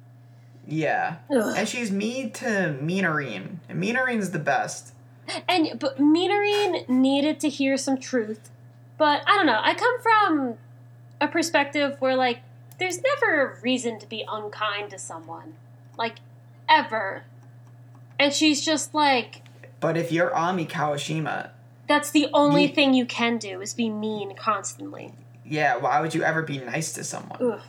Yeah. Ugh. And she's mean to Minorin. And Minorin's the best. And, but Minorin needed to hear some truth. But I don't know. I come from a perspective where, like, there's never a reason to be unkind to someone. Like, ever. And she's just like, But if you're Ami Kawashima, That's the only thing you can do is be mean constantly. yeah, why would you ever be nice to someone? Ugh.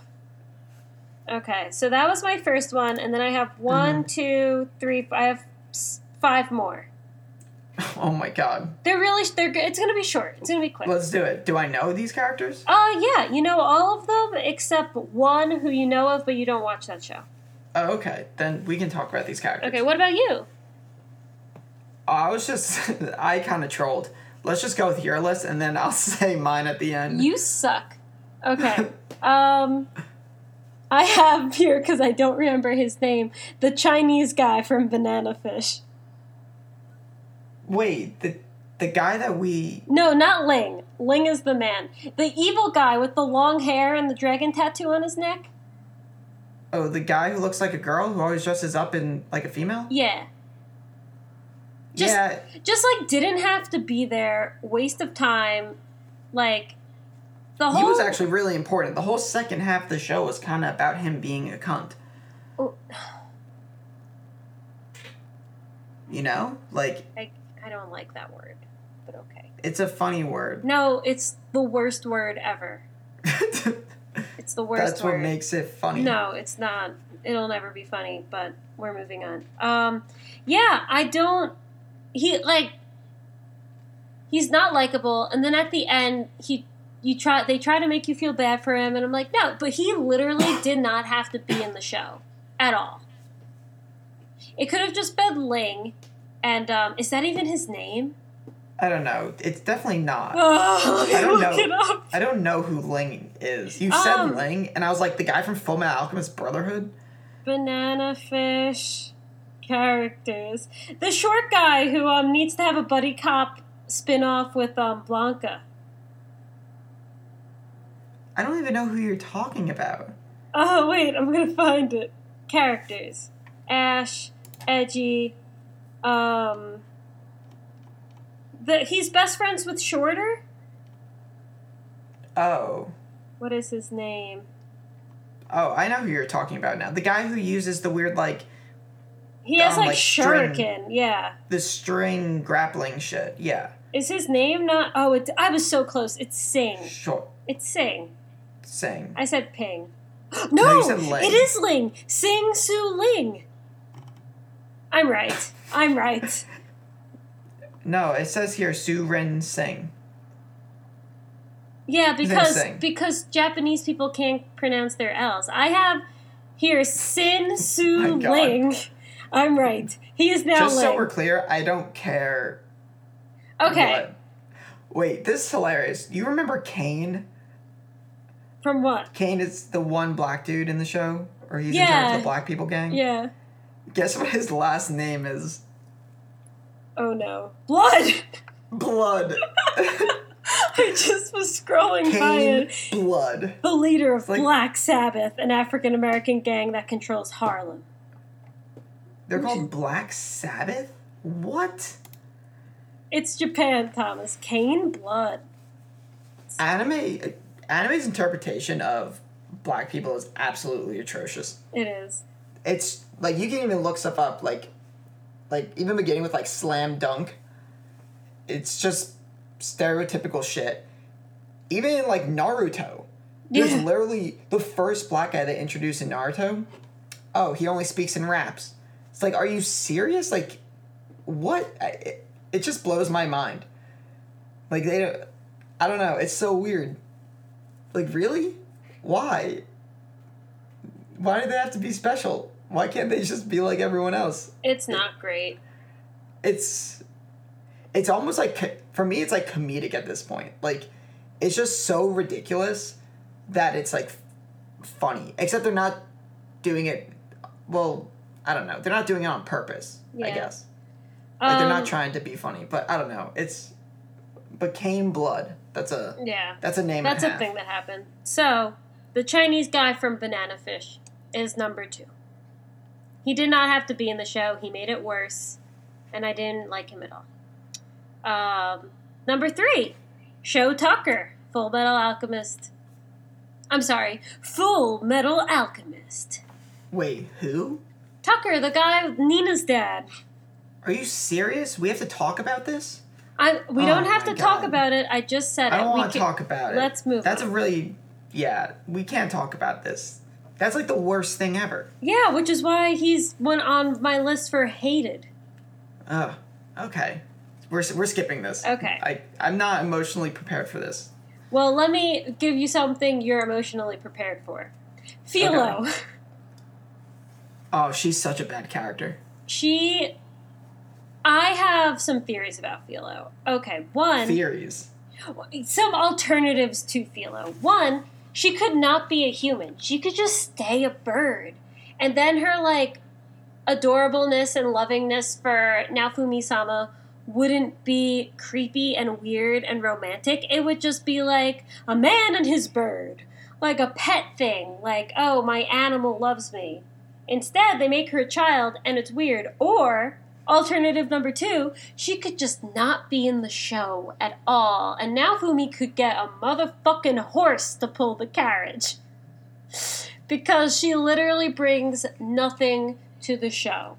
Okay, so that was my first one, and then I have one, two, three. I have five more. Oh my god. They're really they're good. It's gonna be short. It's gonna be quick. Let's do it. Do I know these characters? Uh yeah, you know all of them except one who you know of, but you don't watch that show. Oh, okay. Then we can talk about these characters. Okay, what about you? I was just, I kind of trolled. Let's just go with your list and then I'll say mine at the end. You suck. Okay. um, I have here because I don't remember his name. The Chinese guy from Banana Fish. Wait, the the guy that we. No, not Ling. Ling is the man. The evil guy with the long hair and the dragon tattoo on his neck. Oh, the guy who looks like a girl who always dresses up in like a female? Yeah. Just- yeah, Just like didn't have to be there. Waste of time. Like the whole. he was actually really important. The whole second half of the show was kind of about him being a cunt. Oh, You know? Like, I I don't like that word, but okay. it's a funny word. No, it's the worst word ever. It's the worst That's word. what makes it funny. No, it's not. It'll never be funny, but we're moving on. Um, yeah, I don't. He like. He's not likable, and then at the end, he you try they try to make you feel bad for him, and I'm like, no, but he literally did not have to be in the show at all. It could have just been Ling, and um, is that even his name? I don't know. It's definitely not. Oh, I don't know. it up. I don't know who Ling is. You said Um, Ling, and I was like, the guy from Full Metal Alchemist Brotherhood? banana fish characters. The short guy who um needs to have a buddy cop spin off with um Blanca. I don't even know who you're talking about. Oh wait, I'm gonna find it. Characters. Ash, Edgy, um the he's best friends with Shorter? Oh. What is his name? Oh, I know who you're talking about now. The guy who uses the weird, like, He has Um, like, like string. shuriken, yeah. the string grappling shit. Yeah. Is his name not oh it I was so close. It's Sing. Sure. It's Sing. Sing. I said Ping. No, No, you said Ling. it is Ling. Sing Su Ling. I'm right. I'm right. No, it says here Su Ren Sing. Yeah, because because Japanese people can't pronounce their L's. I have here Sin oh My Su Ling. I'm right. He is now Just so we're clear, I don't care. okay. what- Wait, this is hilarious. You remember Cain? From what? Cain is the one black dude in the show? Or he's in charge of the black people gang? Yeah. Guess what his last name is? Oh no. Blood. Blood. I just was scrolling by Cain it. Blood. The leader of like- Black Sabbath, an African American gang that controls Harlem. They're called Black Sabbath? What? It's Japan, Thomas. Cain blood. Anime anime's interpretation of black people is absolutely atrocious. It is. It's like you can even look stuff up like like even beginning with like slam dunk. It's just stereotypical shit. Even in like Naruto. There's Yeah. literally the first black guy they introduced in Naruto. Oh, he only speaks in raps. It's like, are you serious? Like, what? It, it just blows my mind. Like they, don't- I don't know. It's so weird. Like, really? Why? Why do they have to be special? Why can't they just be like everyone else? It's not great. It's, it's almost like for me, it's like comedic at this point. Like, it's just so ridiculous that it's like funny. Except they're not doing it. Well, I don't know. They're not doing it on purpose. I guess. Like they're not Um, trying to be funny, but I don't know. It's became Blood. That's a Yeah. that's a name. That's a half. thing that happened. So, the Chinese guy from Banana Fish is number two. He did not have to be in the show. He made it worse, and I didn't like him at all. Um, number three, Shou Tucker, Full Metal Alchemist. I'm sorry, Full Metal Alchemist. Wait, who? Tucker, the guy, Nina's dad. Are you serious? We have to talk about this? I we Oh don't have my to talk about it. I just said I it. don't We want to can- talk about it. let's move That's on. a really yeah. We can't talk about this. That's like the worst thing ever. Yeah, which is why he's one on my list for hated. Oh, Okay. We're we're skipping this. Okay. I I'm not emotionally prepared for this. Well, let me give you something you're emotionally prepared for. Philo. Oh, she's such a bad character. She. I have some theories about Philo. Okay, one. Theories. some alternatives to Philo. One, she could not be a human. She could just stay a bird. And then her like adorableness and lovingness for Naofumi-sama wouldn't be creepy and weird and romantic. It would just be like a man and his bird. Like a pet thing. Like, oh, my animal loves me. Instead, they make her a child and it's weird. Or Alternative number two, she could just not be in the show at all, and Naofumi could get a motherfucking horse to pull the carriage. Because she literally brings nothing to the show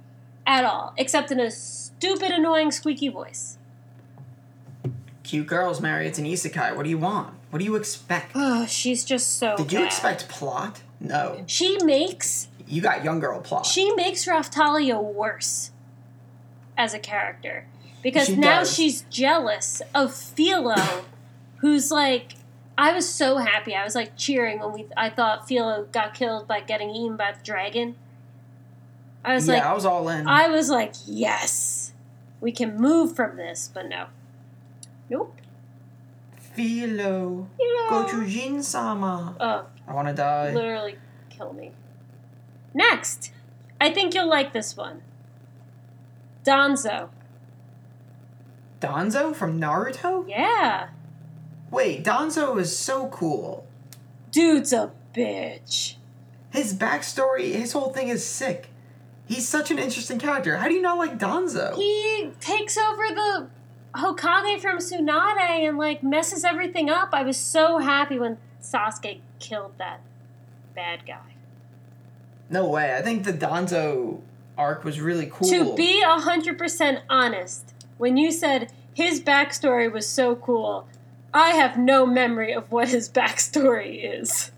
at all, except in a stupid, annoying, squeaky voice. Cute girls, Mary. It's an isekai. What do you want? What do you expect? Oh, she's just so. Did you bad. expect plot? No. She makes You got young girl plot. she makes Raphtalia worse as a character because She now does. she's jealous of Philo, who's like. I was so happy. I was like cheering when we. I thought Philo got killed by getting eaten by the dragon. I was yeah, like, I was all in. I was like, yes, we can move from this, but no, nope. Philo. You know, Goshujin sama. oh, I want to die. literally kill me. Next, I think you'll like this one. Danzo. Danzo from Naruto? Yeah. Wait, Danzo is so cool. Dude's a bitch. His backstory, his whole thing is sick. He's such an interesting character. How do you not like Danzo? He takes over the Hokage from Tsunade and like messes everything up. I was so happy when Sasuke killed that bad guy. no way. I think the Danzo arc was really cool. To be hundred percent honest, when you said his backstory was so cool, I have no memory of what his backstory is.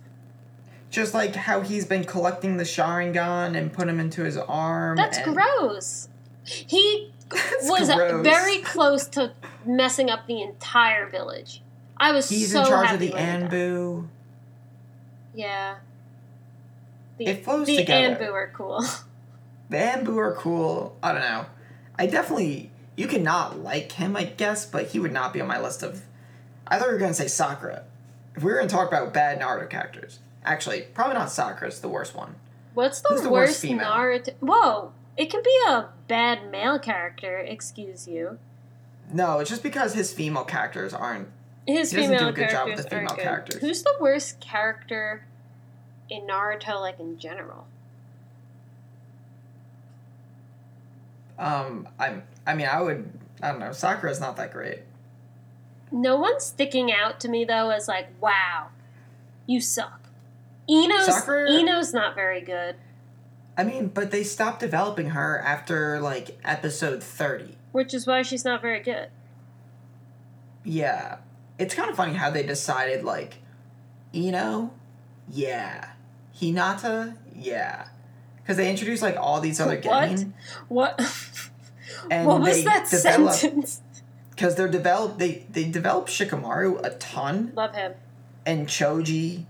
Just like how he's been collecting the Sharingan and put him into his arm. That's and- gross. He That's was gross. very close to messing up the entire village. I was He's so in charge of the when he died. Anbu. Yeah. The, It flows the together. Anbu are cool. Anbu are cool. I don't know. I definitely you cannot like him, I guess, but he would not be on my list of. I thought you were gonna say Sakura. If we were gonna talk about bad Naruto characters, actually, probably not Sakura's the worst one. What's the, the worst worst, female? Naruto? Whoa! It can be a bad male character. Excuse you. No, it's just because his female characters aren't. His He doesn't do female a good job with the female good. characters. Who's the worst character in Naruto, like in general? Um, I'm. I mean, I would. I don't know. Sakura's not that great. No one's sticking out to me though as like, wow, you suck. Ino's Sakura- Ino's not very good, I mean, but they stopped developing her after like episode thirty. which is why she's not very good. Yeah, it's kind of funny how they decided like, Ino, yeah, Hinata, yeah, because they introduced like all these other What? What? and what was that develop sentence? because they're developed. They they developed Shikamaru a ton Love him. and Choji,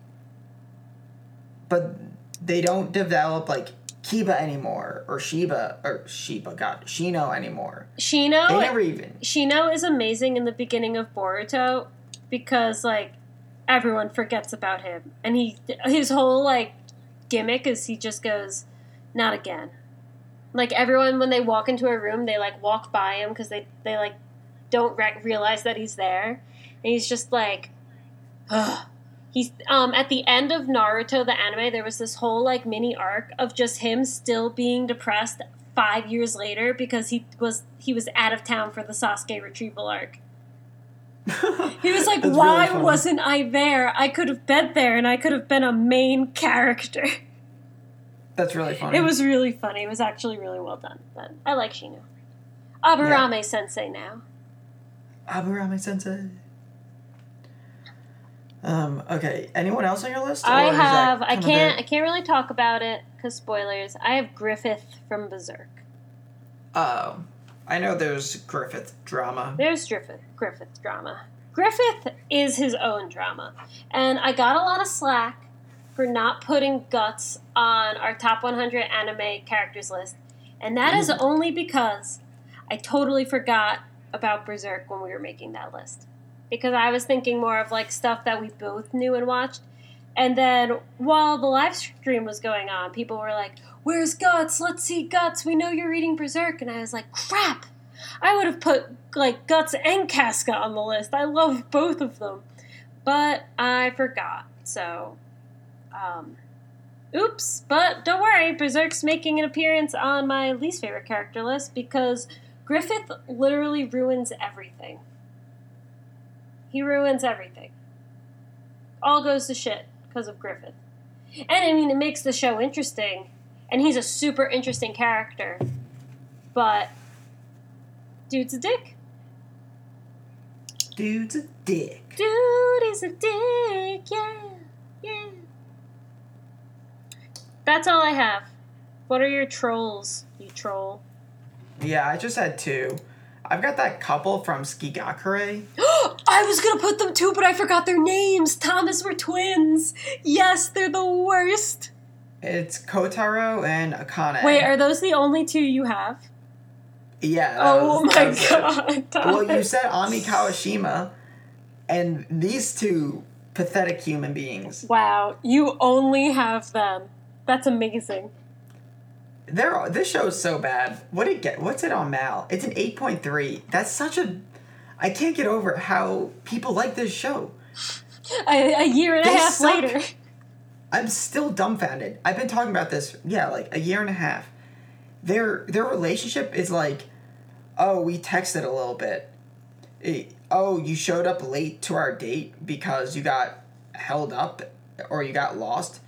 but they don't develop like Kiba anymore or Shiba or Shiba, God, Shino anymore. Shino. They never even. Shino is amazing in the beginning of Boruto because like everyone forgets about him and he his whole like gimmick is he just goes not again. Like everyone when they walk into a room they like walk by him because they they like don't re- realize that he's there and he's just like Ugh. He's um at the end of Naruto the anime there was this whole like mini arc of just him still being depressed 5 years later because he was he was out of town for the Sasuke retrieval arc. He was like, "Why really wasn't I there? I could have been there and I could have been a main character." That's really funny. It was really funny. It was actually really well done. But I like Shino. Aburame Sensei now. Aburame Sensei. Um. Okay. Anyone else on your list? I Or is that have. I can't. I can't really talk about it because spoilers. I have Griffith from Berserk. Oh, I know there's Griffith drama. There's Griffith. Griffith drama. Griffith is his own drama, and I got a lot of slack for not putting Guts on our top 100 anime characters list, and that is Ooh. only because I totally forgot about Berserk when we were making that list. Because I was thinking more of like stuff that we both knew and watched. And then while the live stream was going on, people were like, Where's Guts? Let's see Guts. We know you're reading Berserk. And I was like, Crap! I would have put like Guts and Casca on the list. I love both of them. But I forgot. So, um, oops. But don't worry, Berserk's making an appearance on my least favorite character list because Griffith literally ruins everything. He ruins everything. All goes to shit because of Griffith. And I mean, it makes the show interesting, and he's a super interesting character. But, dude's a dick. Dude's a dick. Dude is a dick, yeah, yeah. That's all I have. What are your trolls, you troll? Yeah, I just had two. I've got that couple from Tsuki ga Kirei. I was gonna put them too, but I forgot their names. Thomas were twins. Yes, they're the worst. It's Kotaro and Akane. Wait, are those the only two you have? yeah. Oh was- my god, Thomas. Well, you said Ami Kawashima, and these two pathetic human beings. Wow, you only have them. That's amazing. They're this show is so bad. What it get? What's it on MAL? It's an eight point three. That's such a. I can't get over how people like this show. A, a year and a half suck. later. I'm still dumbfounded. I've been talking about this, yeah, like a year and a half. Their their relationship is like, oh, we texted a little bit. Eh, oh, you showed up late to our date because you got held up or you got lost.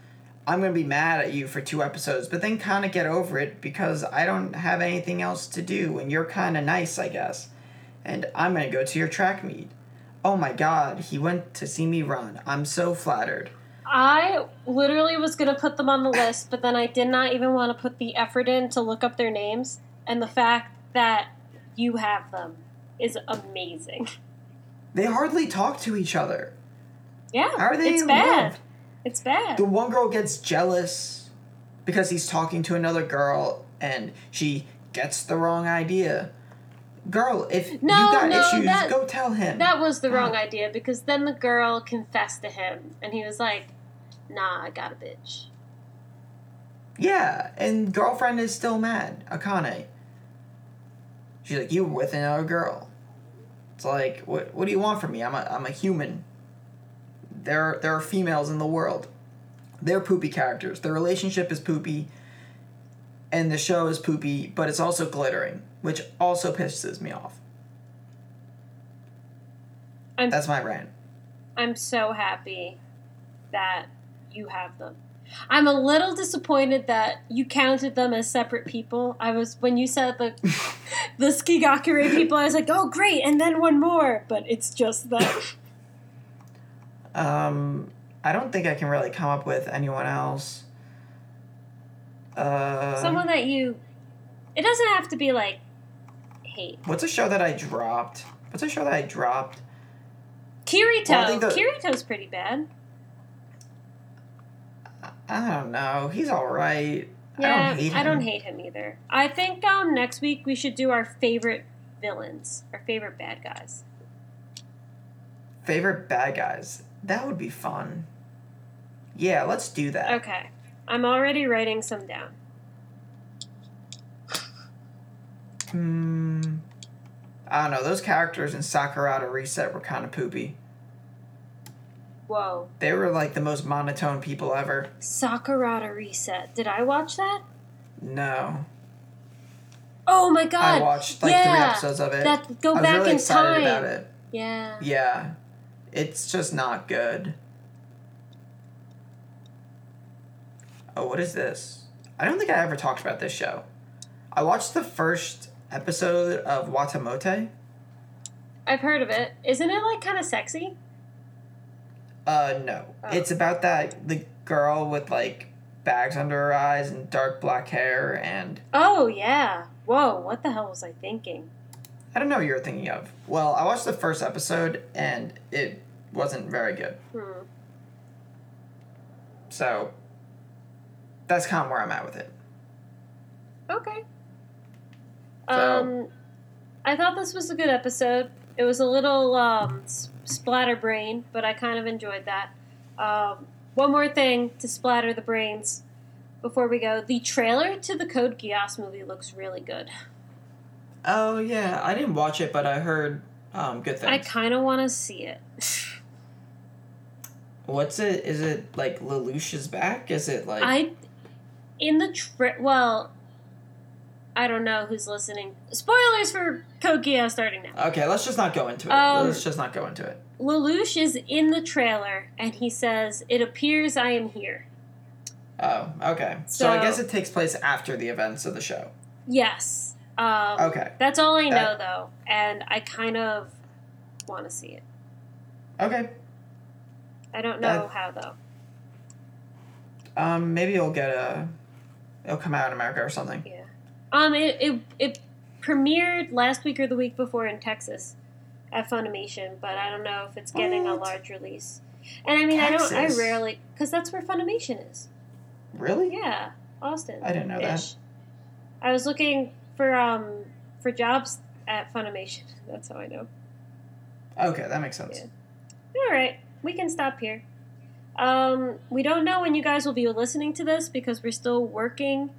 I'm gonna be mad at you for two episodes, but then kind of get over it because I don't have anything else to do, and you're kind of nice, I guess. And I'm gonna go to your track meet. Oh my god, he went to see me run. I'm so flattered. I literally was going to put them on the list, but then I did not even want to put the effort in to look up their names. And the fact that you have them is amazing. They hardly talk to each other. Yeah, How are they it's bad. love? It's bad. The one girl gets jealous because he's talking to another girl and she gets the wrong idea. Girl, if No, you got no, issues, that- go tell him. That was the wrong Ah. idea because then the girl confessed to him, and he was like, "Nah, I got a bitch." yeah, and girlfriend is still mad. Akane. She's like, you were with another girl. It's like, what? What do you want from me? I'm a, I'm a human. There, there are females in the world. They're poopy characters. Their relationship is poopy. and the show is poopy, but it's also glittering, which also pisses me off. I'm That's my rant. I'm so happy that you have them. I'm a little disappointed that you counted them as separate people. I was when you said the the Tsuki ga Kirei people, I was like, oh great, and then one more, but it's just them. Um, I don't think I can really come up with anyone else. Uh, Someone that you. It doesn't have to be like hate. What's a show that I dropped? What's a show that I dropped? Kirito. Well, the- Kirito's pretty bad. I don't know. He's all right. Yeah, I don't hate him. I don't hate him either. I think um next week we should do our favorite villains, our favorite bad guys. Favorite bad guys. That would be fun. Yeah, let's do that. Okay. I'm already writing some down. Hmm. I don't know. Those characters in Sakurada Reset were kind of poopy. Whoa. They were like the most monotone people ever. Sakurada Reset. Did I watch that? No. Oh my god. I watched like three episodes of it. That go I was back really in excited time. about it. Yeah. Yeah. It's just not good. Oh, what is this? I don't think I ever talked about this show. I watched the first episode of Watamote. I've heard of it. Isn't it like kind of sexy? Uh, no. Oh. It's about that the girl with like bags under her eyes and dark black hair, and Oh yeah. Whoa, what the hell was I thinking? I don't know what you're thinking of. Well, I watched the first episode and it wasn't very good. Hmm. So that's kind of where I'm at with it. Okay. So- Um, I thought this was a good episode. It was a little um, splatter brain, but I kind of enjoyed that. Um, one more thing to splatter the brains before we go. The trailer to the Code Geass movie looks really good. Oh yeah, I didn't watch it, but I heard um, good things. I kind of want to see it. What's it? Is it like Lelouch is back? Is it like? I in the tra- well, I don't know who's listening. Spoilers for Code Geass starting now. Okay, let's just not go into it. Um, let's just not go into it. Lelouch is in the trailer and he says, "It appears I am here." Oh, okay. So, I guess it takes place after the events of the show. Yes. Um, Okay. That's all I know, That- though, and I kind of want to see it. Okay. I don't know That- how though. Um, maybe it'll get a. It'll come out in America or something. Yeah. Um. It it it premiered last week or the week before in Texas at Funimation, but I don't know if it's getting a large release. And I mean, I don't. I rarely because that's where Funimation is. Really? Yeah, Austin. I didn't know that. I was looking for um for jobs at Funimation. That's how I know. Okay, that makes sense. Yeah. All right, we can stop here. Um, we don't know when you guys will be listening to this because we're still working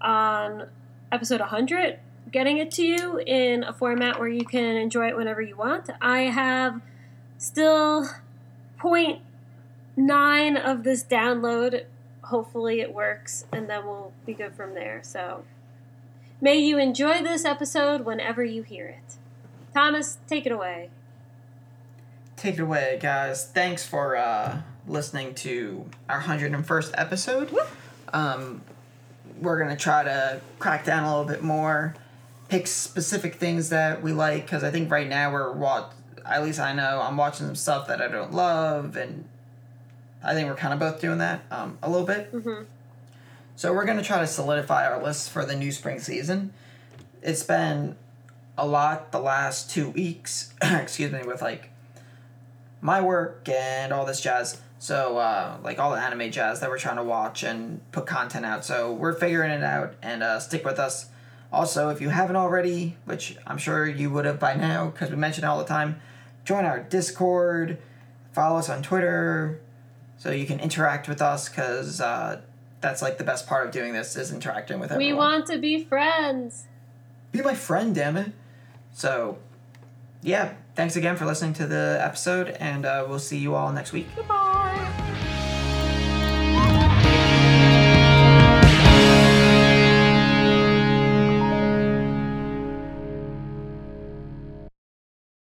on episode 100, getting it to you in a format where you can enjoy it whenever you want. I have still nine of this download. Hopefully, it works, and then we'll be good from there. So, may you enjoy this episode whenever you hear it. Thomas, take it away. Take it away, guys. Thanks for uh, listening to our 101st episode. Um, we're going to try to crack down a little bit more, pick specific things that we like, because I think right now we're, what, at least I know, I'm watching some stuff that I don't love, and I think we're kind of both doing that um, a little bit. hmm So we're gonna try to solidify our list for the new spring season. It's been a lot the last two weeks, excuse me, with like my work and all this jazz. So uh, like all the anime jazz that we're trying to watch and put content out. So we're figuring it out and uh, stick with us. Also, if you haven't already, which I'm sure you would have by now because we mention it all the time, join our Discord, follow us on Twitter, so you can interact with us because uh, that's like the best part of doing this is interacting with everyone. We want to be friends. be my friend, damn it. So, yeah, thanks again for listening to the episode, and uh, we'll see you all next week. Goodbye.